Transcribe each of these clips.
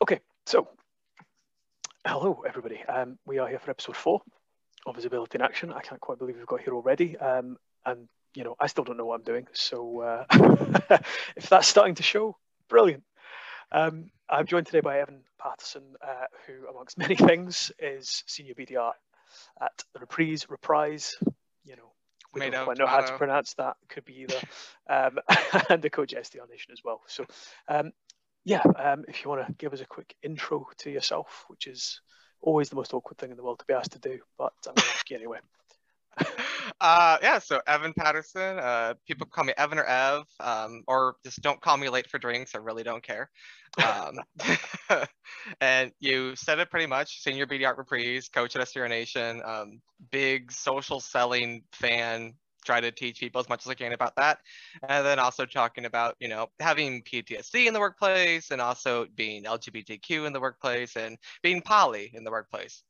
Okay, so hello everybody. Um, we are here for episode four of Visibility in Action. I can't quite believe we've got here already. Um, and you know, I still don't know what I'm doing. So uh, if that's starting to show, brilliant. Um, I'm joined today by Evan Patterson, uh, who, amongst many things, is senior BDR at the Reprise. Reprise, you know, we Made don't quite know how to pronounce that. Could be either, um, and the coach SDR Nation as well. So, um, yeah, um, if you want to give us a quick intro to yourself, which is always the most awkward thing in the world to be asked to do, but I'm going to ask you anyway. Uh, yeah, so Evan Patterson, uh, people call me Evan or Ev, um, or just don't call me late for drinks. I really don't care. Um, and you said it pretty much. Senior BDR at Reprise, coach at SDR Nation, um, big social selling fan. Try to teach people as much as I can about that, and then also talking about you know having PTSD in the workplace, and also being LGBTQ in the workplace, and being poly in the workplace.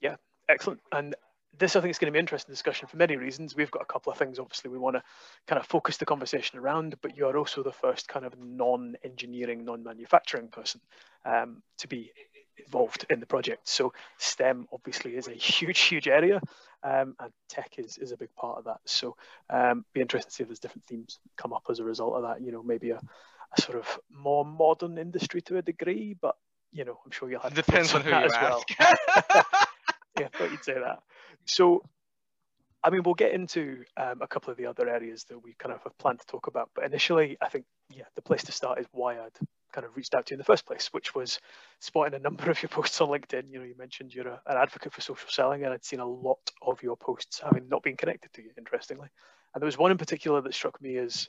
Yeah, excellent. And this, I think, is going to be an interesting discussion for many reasons. We've got a couple of things, obviously, we want to kind of focus the conversation around, but you are also the first kind of non engineering, non manufacturing person um, to be involved in the project. So, STEM obviously is a huge, huge area, um, and tech is, is a big part of that. So, um, be interested to see if there's different themes come up as a result of that. You know, maybe a, a sort of more modern industry to a degree, but you know, I'm sure you'll have Depends on who you as well. ask. yeah, I thought you'd say that. So, I mean, we'll get into um, a couple of the other areas that we kind of have planned to talk about. But initially, I think, yeah, the place to start is I'd kind of reached out to you in the first place, which was spotting a number of your posts on LinkedIn. You know, you mentioned you're a, an advocate for social selling, and I'd seen a lot of your posts having not been connected to you, interestingly. And there was one in particular that struck me as,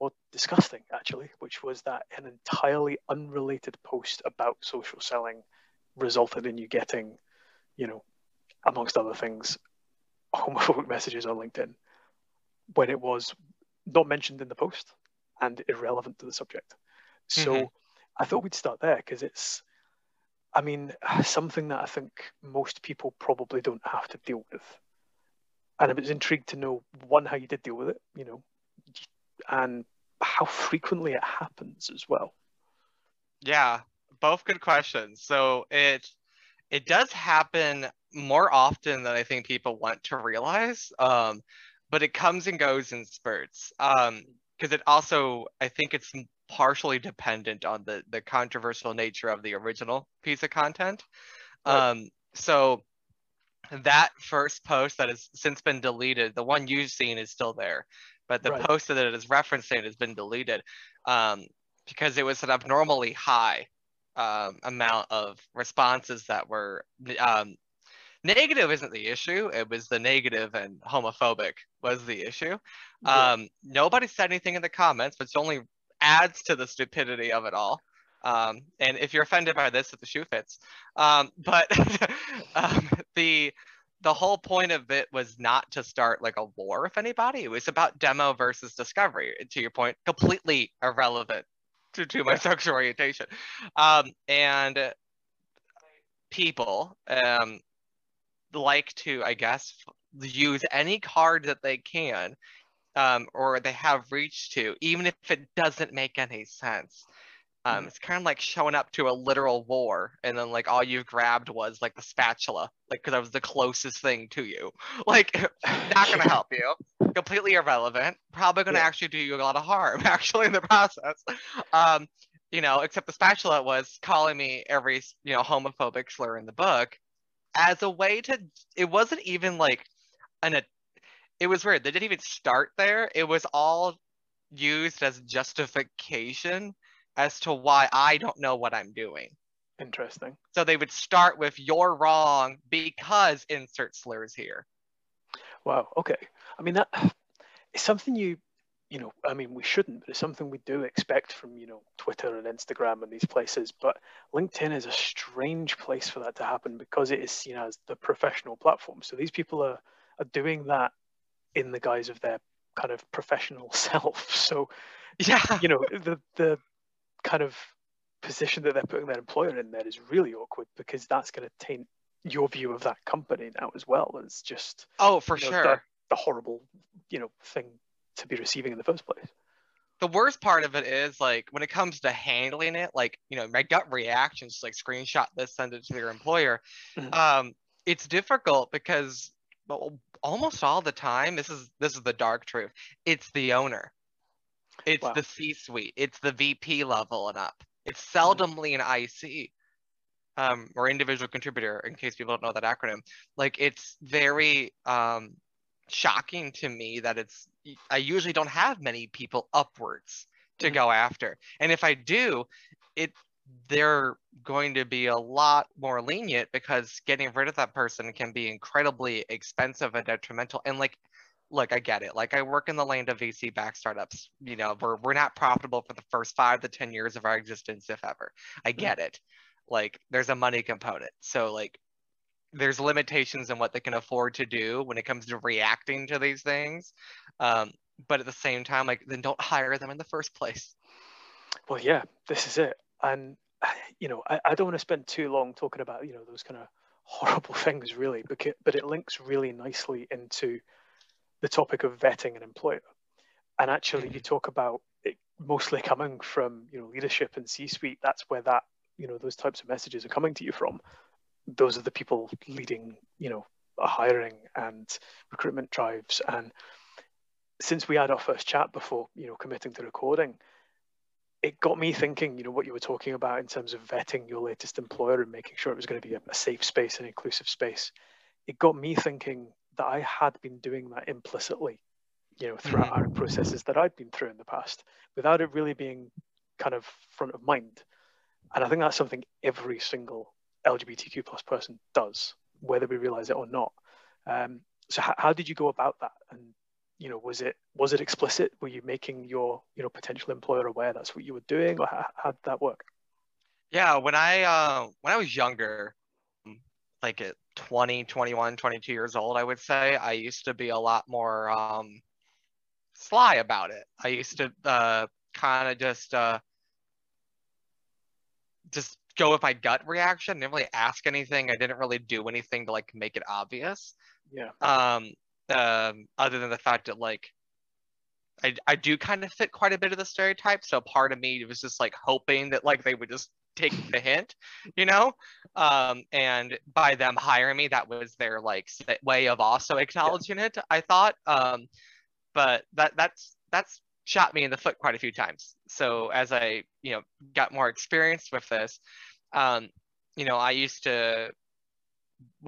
well, disgusting, actually, which was that an entirely unrelated post about social selling resulted in you getting, you know, amongst other things, homophobic messages on LinkedIn when it was not mentioned in the post and irrelevant to the subject. So Mhm. I thought we'd start there because it's, I mean, something that I think most people probably don't have to deal with. And I was intrigued to know one, how you did deal with it, you know, and how frequently it happens as well. Yeah, both good questions. So it it does happen more often than I think people want to realize. Um, but it comes and goes in spurts. Um, because it also I think it's partially dependent on the the controversial nature of the original piece of content. Right. Um, so that first post that has since been deleted, the one you've seen is still there, but the Right. post that it is referencing has been deleted um, because it was an abnormally high um, amount of responses that were um, negative isn't the issue it was the negative and homophobic was the issue Yeah. um, nobody said anything in the comments but it's only adds to the stupidity of it all. Um, and if you're offended by this if the shoe fits um, but um, the the whole point of it was not to start like a war with anybody. It was about demo versus discovery to your point completely irrelevant to, to my sexual orientation. Um, and people um, like to i guess use any card that they can um, or they have reached to even if it doesn't make any sense. Um, Mhm. it's kind of like showing up to a literal war and then like all you've grabbed was like the spatula like because that was the closest thing to you. Like not gonna help you. Completely irrelevant. Probably gonna Yeah. actually do you a lot of harm actually in the process. Um you know except the spatula was calling me every you know homophobic slur in the book. As a way to it wasn't even like an it was weird they didn't even start there it was all used as justification as to why i don't know what i'm doing Interesting. so they would start with you're wrong because insert slurs here Wow. Okay. I mean, that it's something you, you know, I mean, we shouldn't, but it's something we do expect from, you know, Twitter and Instagram and these places. But LinkedIn is a strange place for that to happen because it is seen as the professional platform. So these people are, are doing that in the guise of their kind of professional self. So, yeah you know, the, the kind of position that they're putting their employer in there is really awkward because that's going to taint your view of that company now as well. It's just, oh for you know, sure the, the horrible, you know, thing to be receiving in the first place. the worst part of it is like when it comes to handling it, like you know, my gut reactions like screenshot this, send it to your employer. Mm-hmm. Um, it's difficult because almost all the time, this is this is the dark truth. It's the owner. It's wow. the C-suite. It's the VP level and up. It's seldomly an IC um, or individual contributor, in case people don't know that acronym. Like it's very um, shocking to me that it's. I usually don't have many people upwards to mm-hmm. go after, and if I do, it they're going to be a lot more lenient because getting rid of that person can be incredibly expensive and detrimental. And like look, I get it. Like I work in the land of VC back startups. You know, we're we're not profitable for the first five to ten years of our existence, if ever. I get it. Like there's a money component. So like there's limitations in what they can afford to do when it comes to reacting to these things. Um, but at the same time, like then don't hire them in the first place. Well, yeah, this is it. And you know, I, I don't want to spend too long talking about, you know, those kind of horrible things really, because but it links really nicely into the topic of vetting an employer. And actually, you mm-hmm. talk about it mostly coming from you know leadership and C-suite. That's where that you know those types of messages are coming to you from. Those are the people leading you know hiring and recruitment drives. And since we had our first chat before you know committing to recording, it got me thinking. You know what you were talking about in terms of vetting your latest employer and making sure it was going to be a, a safe space and inclusive space. It got me thinking that I had been doing that implicitly, you know, throughout mm-hmm. processes that I'd been through in the past without it really being kind of front of mind. And I think that's something every single LGBTQ plus person does, whether we realize it or not. Um, so how, how did you go about that? And you know, was it was it explicit? Were you making your you know potential employer aware that's what you were doing, or how, how did that work? Yeah, when I uh, when I was younger, like at 20, 21, 22 years old, I would say, I used to be a lot more um, sly about it. I used to uh, kind of just uh, just go with my gut reaction. Didn't really ask anything. I didn't really do anything to like make it obvious. Yeah. Um. Um. Other than the fact that like. I, I do kind of fit quite a bit of the stereotype, so part of me was just like hoping that like they would just take the hint, you know? Um, and by them hiring me, that was their like way of also acknowledging yeah. it, I thought. Um, but that that's that's shot me in the foot quite a few times. So as I, you know, got more experience with this, um, you know, I used to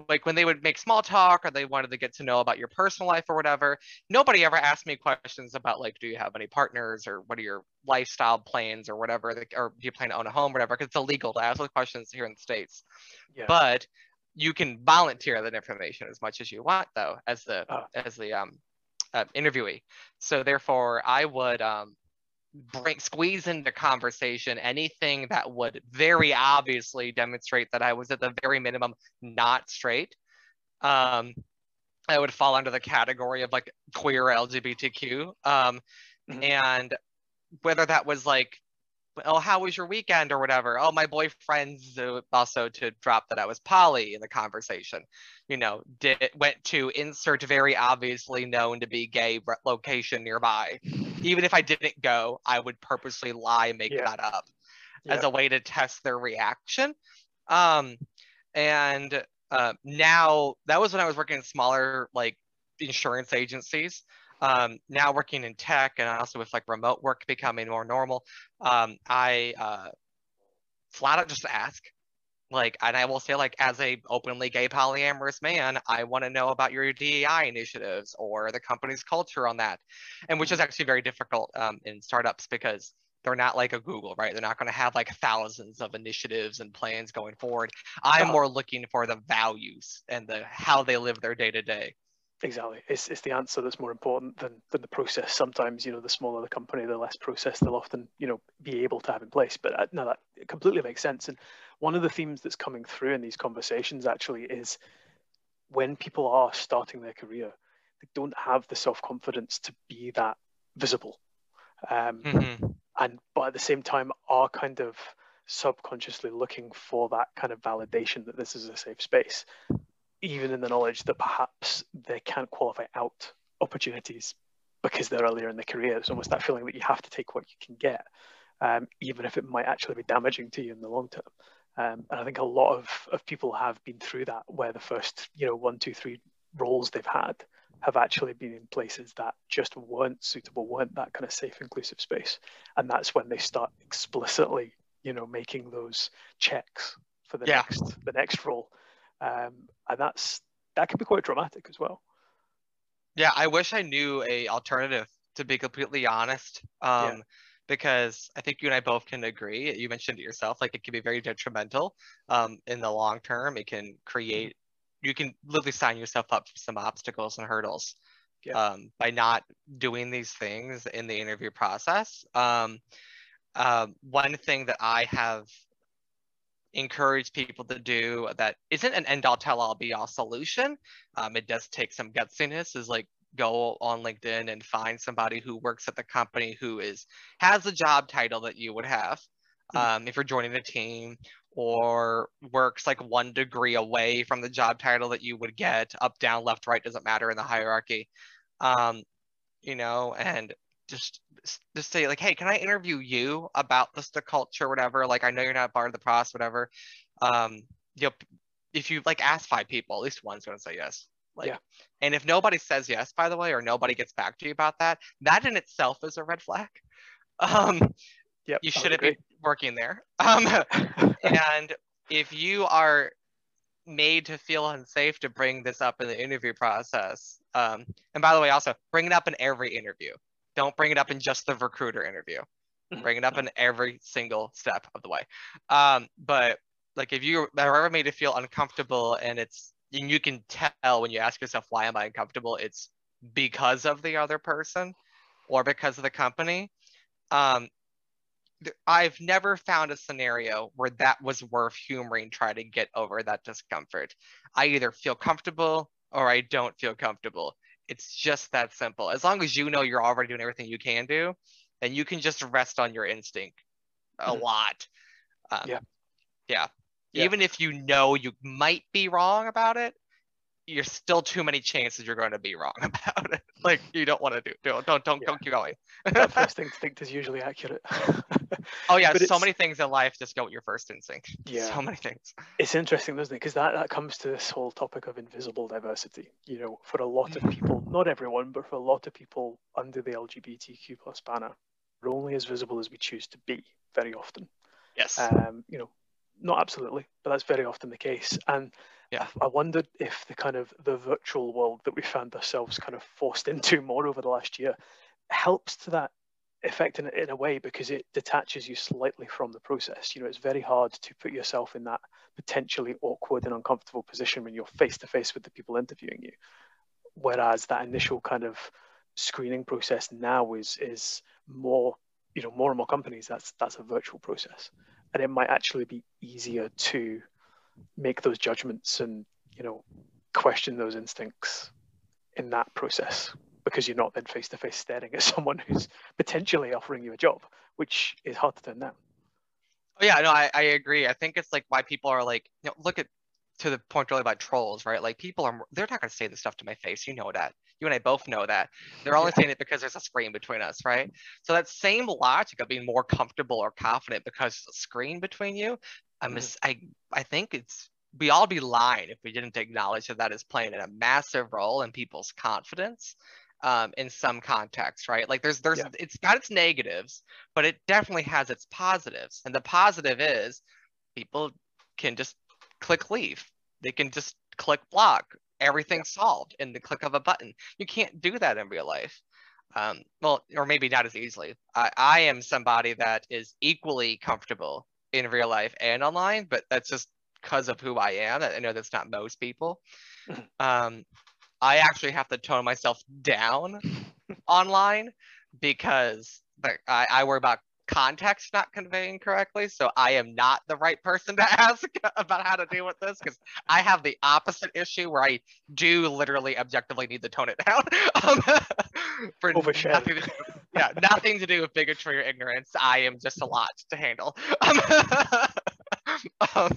like when they would make small talk or they wanted to get to know about your personal life or whatever nobody ever asked me questions about like do you have any partners or what are your lifestyle plans or whatever or do you plan to own a home or whatever because it's illegal to ask those questions here in the states yeah. but you can volunteer that information as much as you want though as the oh. as the um uh, interviewee so therefore i would um bring squeeze into conversation anything that would very obviously demonstrate that I was at the very minimum not straight. Um, I would fall under the category of like queer LGBTQ. Um, mm-hmm. And whether that was like, oh, how was your weekend or whatever? Oh, my boyfriend's also to drop that I was poly in the conversation. You know, did went to insert very obviously known to be gay location nearby even if I didn't go, I would purposely lie, and make yeah. that up yeah. as a way to test their reaction. Um, and uh, now that was when I was working in smaller like insurance agencies. Um, now working in tech and also with like remote work becoming more normal, um, I uh, flat out just ask. Like and i will say like as a openly gay polyamorous man i want to know about your dei initiatives or the company's culture on that and which is actually very difficult um, in startups because they're not like a google right? They're not going to have like thousands of initiatives and plans going forward. I'm more looking for the values and the how they live their day to day Exactly. It's, it's the answer that's more important than, than the process. Sometimes, you know, the smaller the company, the less process they'll often, you know, be able to have in place. But uh, no, that completely makes sense. And one of the themes that's coming through in these conversations actually is when people are starting their career, they don't have the self confidence to be that visible. Um, mm-hmm. And, but at the same time, are kind of subconsciously looking for that kind of validation that this is a safe space even in the knowledge that perhaps they can't qualify out opportunities because they're earlier in the career. It's almost that feeling that you have to take what you can get, um, even if it might actually be damaging to you in the long term. Um, and I think a lot of, of people have been through that, where the first, you know, one, two, three roles they've had have actually been in places that just weren't suitable, weren't that kind of safe, inclusive space. And that's when they start explicitly, you know, making those checks for the Yeah. next the next role. Um, and that's that can be quite dramatic as well. Yeah, I wish I knew a alternative to be completely honest. Um, because I think you and I both can agree. You mentioned it yourself, like it can be very detrimental um, in the long term. It can create, you can literally sign yourself up for some obstacles and hurdles Yeah. um, by not doing these things in the interview process. Um, um, one thing that I have encouraged people to do that isn't an end all tell all be all solution. Um, it does take some gutsiness is like go on LinkedIn and find somebody who works at the company who is has the job title that you would have Mhm. um, if you're joining the team or works like one degree away from the job title that you would get up down left right doesn't matter in the hierarchy um, you know and just just say like hey can i interview you about this the culture whatever? Like i know you're not part of the process whatever. Um you know if you like ask five people at least one's going to say yes. Like Yeah. and if nobody says yes by the way or nobody gets back to you about that that in itself is a red flag. Um Yep, you shouldn't be working there. Um and if you are made to feel unsafe to bring this up in the interview process um and by the way also bring it up in every interview don't bring it up in just the recruiter interview Mhm. bring it up in every single step of the way um but like if you are ever made to feel uncomfortable and it's and you can tell when you ask yourself why am i uncomfortable it's because of the other person or because of the company um I've never found a scenario where that was worth humoring try to get over that discomfort. I either feel comfortable or I don't feel comfortable. It's just that simple. As long as you know you're already doing everything you can do, then you can just rest on your instinct a Mhm. lot. Um, Yeah. yeah. Yeah. Even if you know you might be wrong about it, you're still too many chances you're going to be wrong about it. Like you don't want to do. Don't don't don't, Yeah. don't keep going. that first instinct is usually accurate. Oh yeah, But so it's- many things in life just go with your first instinct. Yeah. So many things. it's interesting, doesn't it? Because that, that comes to this whole topic of invisible diversity. You know, for a lot of people, not everyone, but for a lot of people under the LGBTQ plus banner, we're only as visible as we choose to be very often. Yes. Um, you know, not absolutely, but that's very often the case. And Yeah. I, I wondered if the kind of the virtual world that we found ourselves kind of forced into more over the last year helps to that effect in, in a way because it detaches you slightly from the process. You know, it's very hard to put yourself in that potentially awkward and uncomfortable position when you're face to face with the people interviewing you. Whereas that initial kind of screening process now is is more, you know, more and more companies that's that's a virtual process, and it might actually be easier to make those judgments and you know question those instincts in that process because you're not then face to face staring at someone who's potentially offering you a job, which is hard to turn down. Oh yeah, no, I, I agree. I think it's like why people are like, you know, look at to the point really about trolls, right? Like people are they're not gonna say this stuff to my face. You know that. You and I both know that. They're only Yeah. saying it because there's a screen between us, right? So that same logic of being more comfortable or confident because there's a screen between you, I'm I I think it's we all be lying if we didn't acknowledge that that is playing a massive role in people's confidence um, in some context, right? Like there's there's Yeah. it's got its negatives, but it definitely has its positives. And the positive is people can just click leave. They can just click block. Everything's solved in the click of a button. You can't do that in real life. Um, well, or maybe not as easily. I, I am somebody that is equally comfortable in real life and online, but that's just because of who I am. I know that's not most people. Um, I actually have to tone myself down online because like, I, I worry about context not conveying correctly. So I am not the right person to ask about how to deal with this because I have the opposite issue where I do literally objectively need to tone it down. um, for nothing yeah, nothing to do with bigotry or ignorance. I am just a lot to handle. Um, um,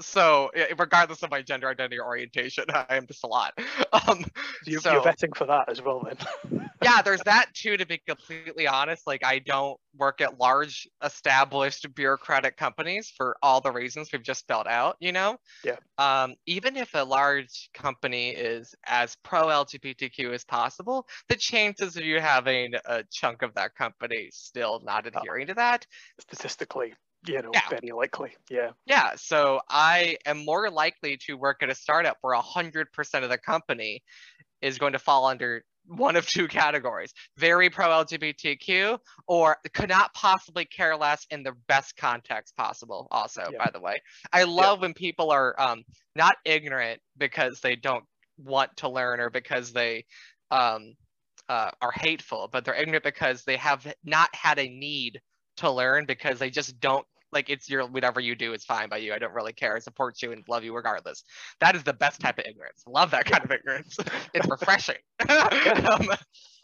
so regardless of my gender identity or orientation, I am just a lot. Um, You're, so you're vetting for that as well, then. yeah, there's that too. To be completely honest, like I don't work at large, established bureaucratic companies for all the reasons we've just spelled out. You know. Yeah. Um, even if a large company is as pro LGBTQ as possible, the chances of you having a chunk of that company still not Oh. adhering to that Statistically, you know, Yeah. very likely. Yeah. Yeah, so I am more likely to work at a startup where 100% of the company is going to fall under one of two categories very pro LGBTQ or could not possibly care less in the best context possible, also, Yeah. by the way. I love when people are um, not ignorant because they don't want to learn or because they um, uh, are hateful, but they're ignorant because they have not had a need to learn because they just don't like it's your whatever you do is fine by you. I don't really care. I support you and love you regardless. That is the best type of ignorance. Love that kind of ignorance. It's refreshing. um,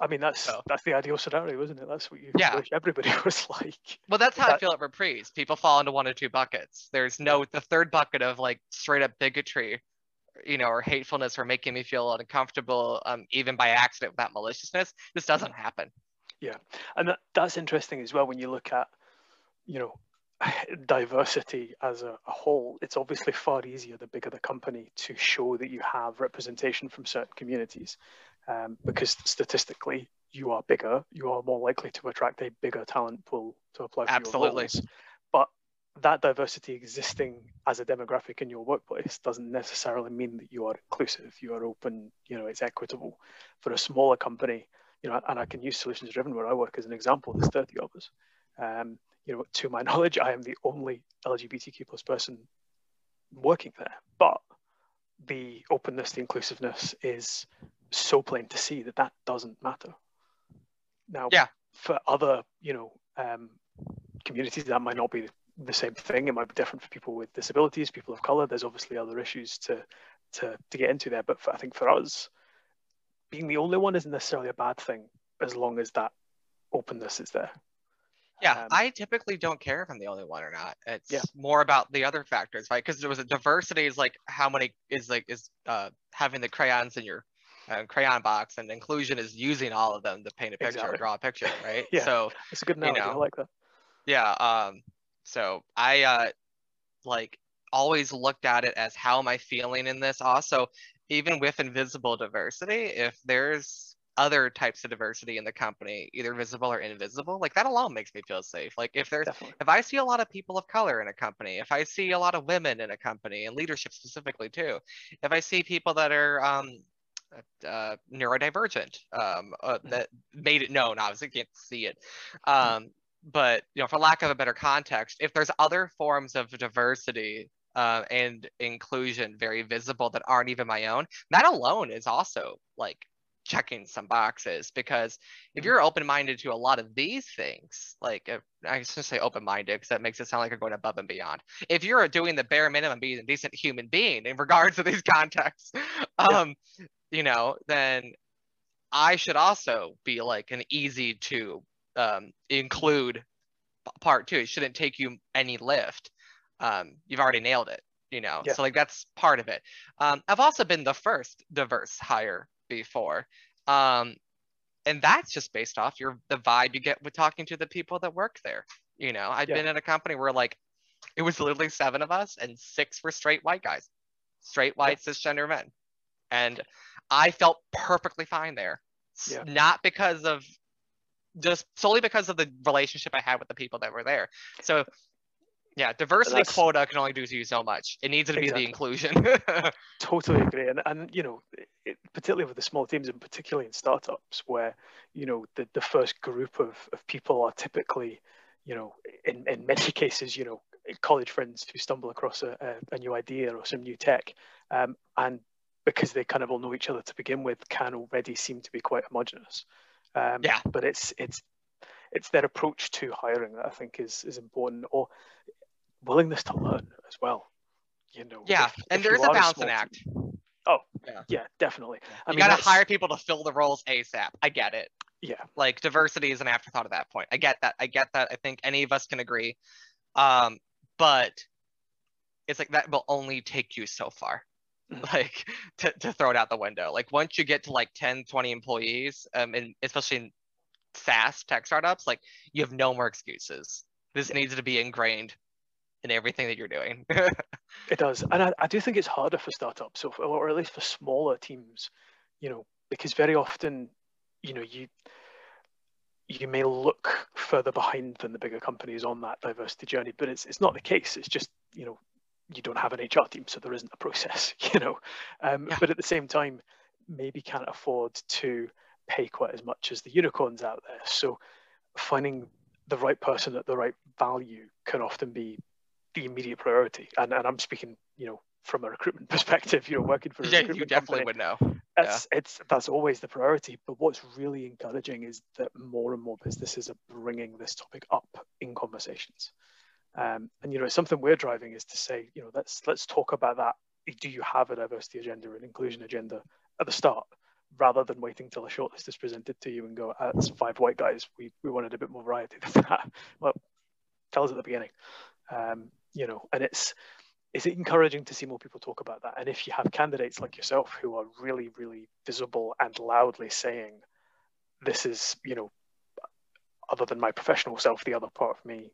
I mean, that's So- that's the ideal scenario, isn't it? That's what you Yeah. wish everybody was like. well, that's how I feel at Reprise. People fall into one or two buckets. There's no the third bucket of like straight up bigotry, you know, or hatefulness or making me feel uncomfortable, um, even by accident without maliciousness. This doesn't happen. Yeah, and that, that's interesting as well when you look at, you know, diversity as a, a whole. It's obviously far easier the bigger the company to show that you have representation from certain communities, um, because statistically you are bigger, you are more likely to attract a bigger talent pool to apply for Absolutely. your roles. But that diversity existing as a demographic in your workplace doesn't necessarily mean that you are inclusive, you are open, you know, it's equitable. For a smaller company, you know, and I can use solutions driven where I work as an example. There's 30 of us. Um, you know, to my knowledge, I am the only LGBTQ plus person working there. But the openness, the inclusiveness is so plain to see that that doesn't matter. Now, Yeah. for other, you know, um, communities, that might not be the same thing. It might be different for people with disabilities, people of color. There's obviously other issues to to to get into there. But for, I think for us, being the only one isn't necessarily a bad thing as long as that openness is there. Yeah, Um, I typically don't care if I'm the only one or not. It's Yeah. more about the other factors, right? Because there was a diversity is like how many is like is uh having the crayons in your uh, crayon box, and inclusion is using all of them to paint a picture or draw a picture, right? Yeah. So It's a good analogy. I know. like that. yeah, um, so I uh like always looked at it as how am I feeling in this? Also, even with invisible diversity, if there's other types of diversity in the company, either visible or invisible, like that alone makes me feel safe. Like if there's Definitely. if I see a lot of people of color in a company, if I see a lot of women in a company and leadership specifically too, if I see people that are um, uh, neurodivergent, um, uh, Mhm. that made it known, obviously can't see it, um, but you know, for lack of a better context, if there's other forms of diversity uh, and inclusion very visible that aren't even my own, that alone is also like checking some boxes because if you're open-minded to a lot of these things like if, i shouldn't say open-minded because that makes it sound like you're going above and beyond. If you're doing the bare minimum being a decent human being in regards to these contexts um you know then i should also be like an easy to um include part too. It shouldn't take you any lift. Um you've already nailed it you know? Yeah. so like that's part of it. Um i've also been the first diverse hire before. Um and that's just based off your the vibe you get with talking to the people that work there you know? I've Yeah. been in a company where like it was literally seven of us and six were straight white guys straight white cisgender men. And i felt perfectly fine there Yeah. not because of just solely because of the relationship i had with the people that were there. So yeah diversity quota can only do you so much. It needs to be the inclusion. Totally agree, and and you know, it, particularly with the small teams, and particularly in startups, where you know the the first group of of people are typically, you know, in in many cases, you know, college friends who stumble across a, a, a new idea or some new tech, um, and because they kind of all know each other to begin with, can already seem to be quite homogenous. Um, Yeah. But it's it's it's their approach to hiring that I think is is important, or willingness to learn as well. You know. yeah if- and if there's a are balancing act team- Yeah. yeah, definitely. I you mean, gotta hire people to fill the roles asap i get it Yeah, like diversity is an afterthought at that point. I get that. I get that. I think any of us can agree. Um, but it's like that will only take you so far. Mhm. Like to, to throw it out the window. Like once you get to like 10, 20 employees, um, and especially in SaaS tech startups, like you have no more excuses. This needs to be ingrained in everything that you're doing. It does, and I, I do think it's harder for startups, so or at least for smaller teams, you know, because very often, you know, you you may look further behind than the bigger companies on that diversity journey, but it's it's not the case. It's just you know you don't have an HR team, so there isn't a process, you know. Um, Yeah. But at the same time, maybe can't afford to pay quite as much as the unicorns out there. So finding the right person at the right value can often be the immediate priority. And and I'm speaking, you know, from a recruitment perspective, you know, working for a yeah, recruitment you definitely company, would know. that's it's that's always the priority. But what's really encouraging is that more and more businesses are bringing this topic up in conversations. Um, and you know, something we're driving is to say, you know, let's let's talk about that. Do you have a diversity agenda and inclusion agenda at the start, rather than waiting till a shortlist is presented to you and go, ah, "That's five white guys. We we wanted a bit more variety than that." Well, tell us at the beginning. Um, you know, and it's it's encouraging to see more people talk about that. And if you have candidates like yourself who are really, really visible and loudly saying, "This is, you know, other than my professional self, the other part of me,"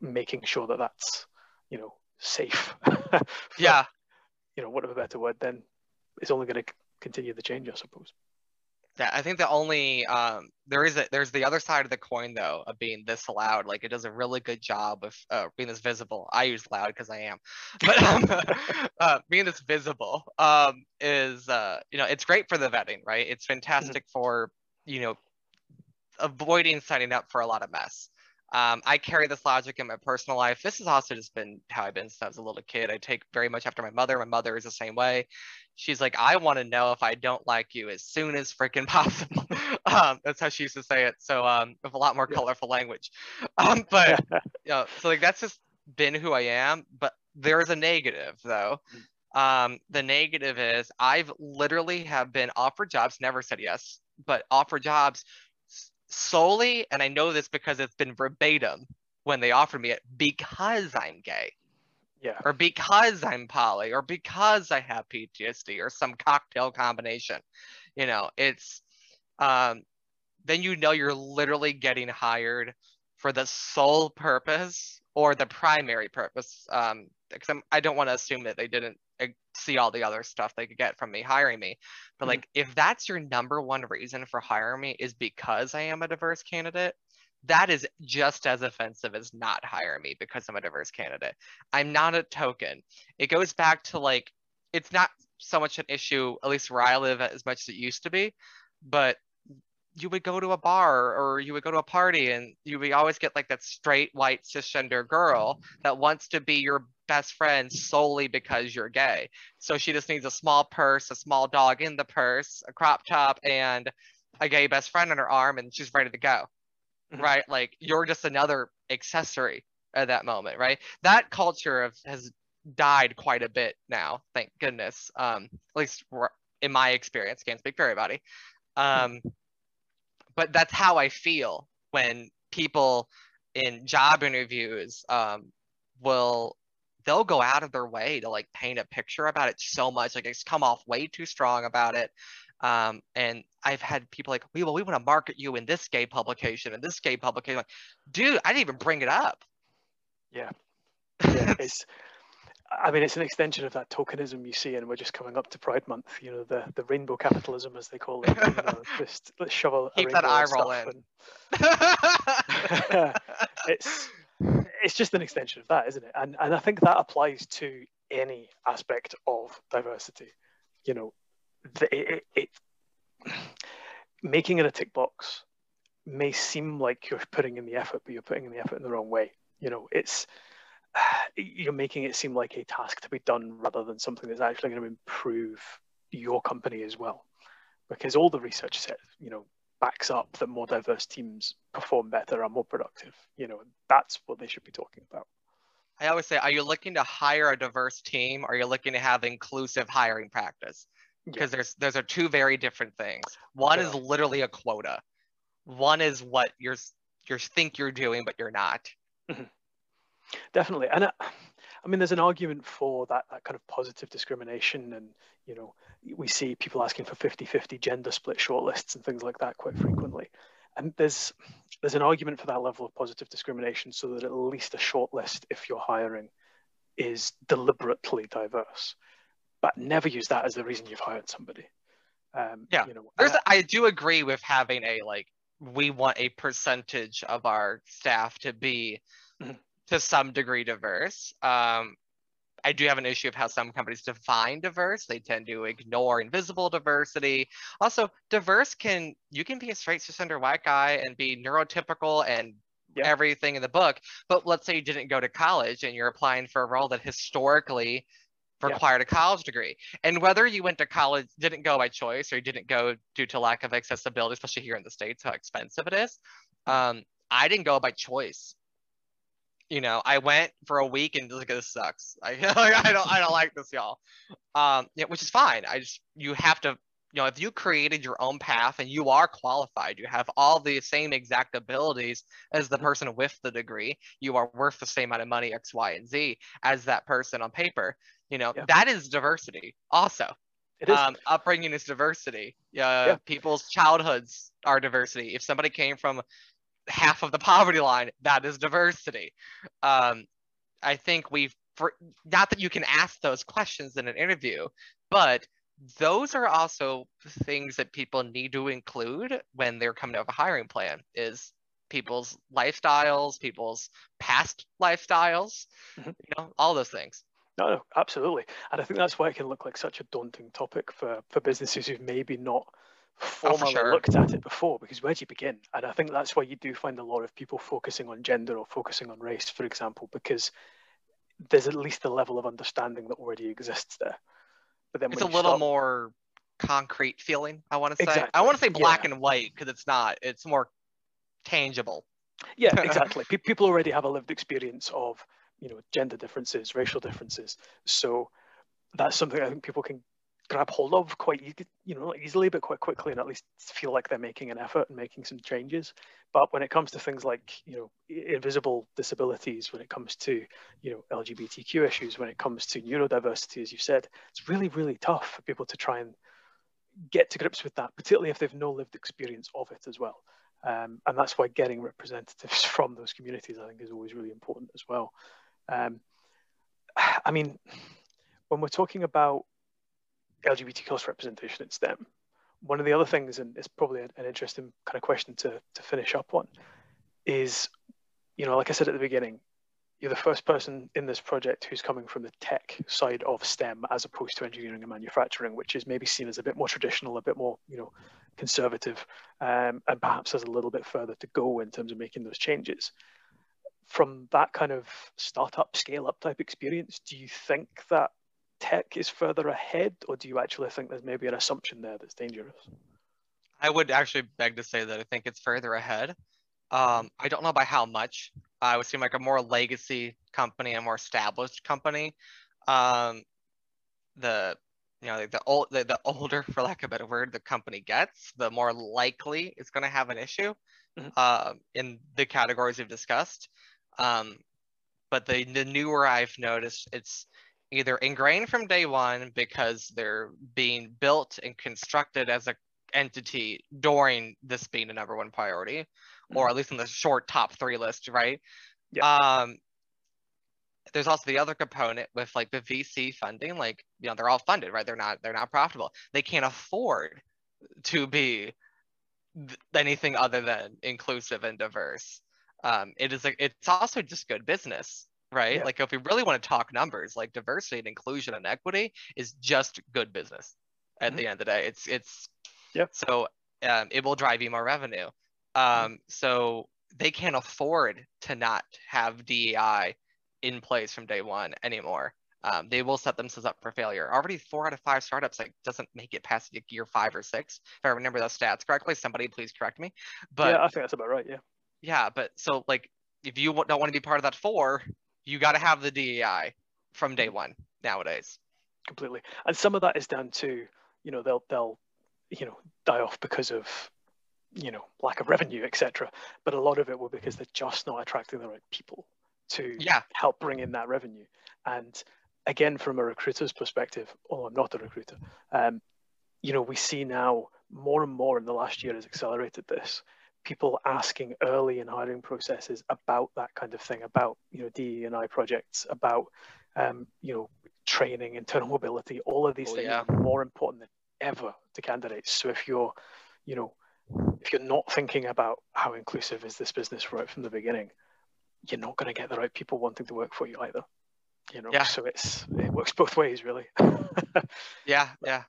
making sure that that's, you know, safe. Yeah, You know, what of a better word? Then it's only going to continue the change, I suppose. Yeah, I think the only um there is a there's the other side of the coin though of being this loud. Like it does a really good job of uh, being this visible. I use loud because I am, but um, uh, being this visible um is uh you know it's great for the vetting, right? It's fantastic for you know avoiding signing up for a lot of mess. Um, I carry this logic in my personal life. This has also just been how I've been since I was a little kid. I take very much after my mother. My mother is the same way. She's like, I want to know if I don't like you as soon as freaking possible. um, that's how she used to say it. So um, with a lot more colorful language. Um, but you know, so like that's just been who I am. But there is a negative though. Um, the negative is I've literally have been offered jobs, never said yes, but offered jobs solely, and I know this because it's been verbatim when they offered me it because I'm gay yeah, or because I'm poly or because I have PTSD or some cocktail combination. You know, it's um then you know you're literally getting hired for the sole purpose or the primary purpose. Um, because I'm, I don't want to assume that they didn't see all the other stuff they could get from me hiring me. But Mhm. like, if that's your number one reason for hiring me is because I am a diverse candidate, that is just as offensive as not hiring me because I'm a diverse candidate. I'm not a token. It goes back to like, it's not so much an issue, at least where I live, as much as it used to be, but you would go to a bar or you would go to a party and you would always get like that straight white cisgender girl that wants to be your best friend solely because you're gay. So she just needs a small purse, a small dog in the purse, a crop top, and a gay best friend on her arm, and she's ready to go. Mhm. Right? Like you're just another accessory at that moment, right? That culture of, has died quite a bit now, thank goodness. Um, at least in my experience, can't speak for everybody. Um, but that's how I feel when people in job interviews um, will they'll go out of their way to like paint a picture about it so much like it's come off way too strong about it. Um, and I've had people like we well we want to market you in this gay publication and this gay publication. Like dude I didn't even bring it up. Yeah, it's. I mean, it's an extension of that tokenism you see, and we're just coming up to Pride Month. You know, the the rainbow capitalism, as they call it. You uh, know, just let's shovel a Keep that eye roll in. and- it's it's just an extension of that, isn't it? And and I think that applies to any aspect of diversity. You know, the, it, it, it making it a tick box may seem like you're putting in the effort, but you're putting in the effort in the wrong way. You know, it's you're making it seem like a task to be done rather than something that's actually going to improve your company as well. Because all the research says, you know, backs up that more diverse teams perform better, are more productive. You know, that's what they should be talking about. I always say, are you looking to hire a diverse team or are you looking to have inclusive hiring practice? Because there's those are two very different things. One is literally a quota. One is what you're you think you're doing, but you're not. Mm-hmm. Definitely, and I, I mean, there's an argument for that, that kind of positive discrimination. And, you know, we see people asking for 50 50 gender split shortlists and things like that quite frequently. And there's there's an argument for that level of positive discrimination so that at least a shortlist, if you're hiring, is deliberately diverse. But never use that as the reason you've hired somebody. Um, yeah, you know, There's, I do agree with having a like we want a percentage of our staff to be Mhm. To some degree diverse. Um, I do have an issue of how some companies define diverse. They tend to ignore invisible diversity. Also, diverse can you can be a straight cisgender white guy and be neurotypical and everything in the book. But let's say you didn't go to college and you're applying for a role that historically required a college degree. And whether you went to college, didn't go by choice, or you didn't go due to lack of accessibility, especially here in the States, how expensive it is. Um, I didn't go by choice. You know, I went for a week and like this sucks. I, like, I don't I don't like this, y'all. Um, yeah, which is fine. I just you have to, you know, if you created your own path and you are qualified, you have all the same exact abilities as the person with the degree, you are worth the same amount of money, X, Y, and Z, as that person on paper. You know, Yeah. that is diversity also is. um, upbringing is diversity. Uh, Yeah. People's childhoods are diversity. If somebody came from half of the poverty line, that is diversity. Um, I think we've, for, not that you can ask those questions in an interview, but those are also things that people need to include when they're coming up with a hiring plan is people's lifestyles, people's past lifestyles, Mhm. you know, all those things. No, no, absolutely. And I think that's why it can look like such a daunting topic for, for businesses who've maybe not Oh, formally sure. looked at it before, because where do you begin? And I think that's why you do find a lot of people focusing on gender or focusing on race, for example, because there's at least a level of understanding that already exists there. But then it's a little start- more concrete feeling i want to say i want to say black yeah. and white because it's not it's more tangible Yeah, exactly. Pe- people already have a lived experience of, you know, gender differences, racial differences. So that's something I think people can grab hold of quite, you know, easily, but quite quickly, and at least feel like they're making an effort and making some changes. But when it comes to things like, you know, invisible disabilities, when it comes to, you know, LGBTQ issues, when it comes to neurodiversity, as you said, it's really, really tough for people to try and get to grips with that, particularly if they've no lived experience of it as well. Um, and that's why getting representatives from those communities, I think, is always really important as well. Um, I mean, when we're talking about LGBT plus representation at STEM, one of the other things, and it's probably an, an interesting kind of question to, to finish up on, is, you know, like I said at the beginning, you're the first person in this project who's coming from the tech side of STEM as opposed to engineering and manufacturing, which is maybe seen as a bit more traditional, a bit more, you know, conservative, um, and perhaps has a little bit further to go in terms of making those changes. From that kind of startup, scale up type experience, do you think that tech is further ahead, or do you actually think there's maybe an assumption there that's dangerous? i would actually beg to say that i think it's further ahead um, i don't know by how much i would seem like a more legacy company a more established company um, the you know the old the, the older for lack of a better word the company gets the more likely it's going to have an issue Mhm. uh, in the categories we've discussed um, but the, the newer i've noticed it's either ingrained from day one because they're being built and constructed as a entity during this being a number one priority or at least in the short top three list right um there's also the other component with like the VC funding, like you know they're all funded, right? They're not they're not profitable. They can't afford to be th- anything other than inclusive and diverse. Um, it is like it's also just good business, right? Yeah. Like if we really want to talk numbers, like diversity and inclusion and equity is just good business. At Mhm. the end of the day, it's it's Yeah. so um, it will drive you more revenue. Um, so they can't afford to not have DEI in place from day one anymore. Um, they will set themselves up for failure. Already four out of five startups like doesn't make it past year five or six. If I remember those stats correctly, somebody please correct me. But yeah, I think that's about right. Yeah. Yeah, but so like if you don't want to be part of that four, you got to have the DEI from day one nowadays. completely. And some of that is down to, you know, they'll they'll, you know, die off because of, you know, lack of revenue, etc. But a lot of it will because they're just not attracting the right people to Yeah. help bring in that revenue. And again, from a recruiter's perspective, although I'm not a recruiter, um, you know, we see now more and more in the last year has accelerated this. People asking early in hiring processes about that kind of thing, about you know DE and I projects, about um, you know training, internal mobility, all of these Oh, things yeah. are more important than ever to candidates. So if you're, you know, if you're not thinking about how inclusive is this business right from the beginning, you're not going to get the right people wanting to work for you either. You know, Yeah. so it's it works both ways really. Yeah, yeah.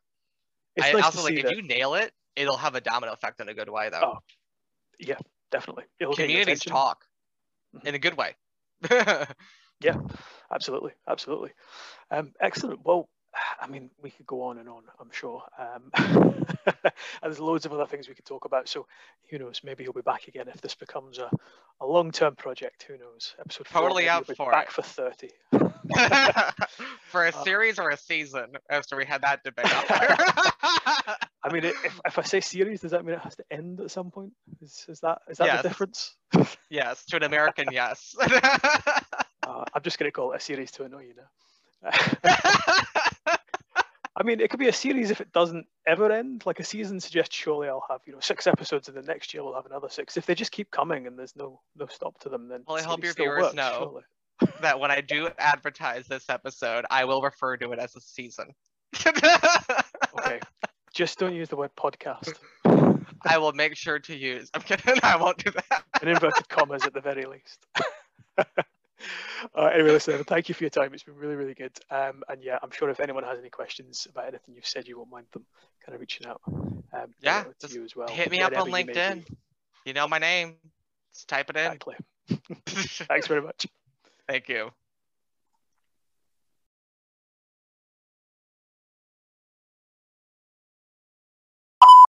it's I nice also like see if you nail it, it'll have a domino effect in a good way though. Oh, definitely. It'll Communities talk Mhm. in a good way. Yeah, absolutely, absolutely. Um, excellent. Well, I mean, we could go on and on. I'm sure. Um, and there's loads of other things we could talk about. So, who knows? Maybe he'll be back again if this becomes a, a long-term project. Who knows? Episode Totally up he'll for back it. for thirty. For a Uh, series or a season, after we had that debate. I mean, if, if I say series, does that mean it has to end at some point? Is, is that is that Yes. the difference? yes, to an American, yes. Uh, I'm just going to call it a series to annoy you now. I mean, it could be a series if it doesn't ever end. Like a season suggests, surely I'll have you know six episodes, and the next year we'll have another six. If they just keep coming and there's no no stop to them, then Well, I hope your viewers works, know. surely. That when I do advertise this episode, I will refer to it as a season. Okay, just don't use the word podcast. I will make sure to use. I'm kidding. I won't do that. In inverted commas at the very least. Uh, anyway, listen, thank you for your time. It's been really, really good. Um, and yeah, I'm sure if anyone has any questions about anything you've said, you won't mind them kind of reaching out. Um, Yeah, to you as well. hit me up on wherever you LinkedIn. You know my name. Just type it in. Exactly. Thanks very much. Thank you.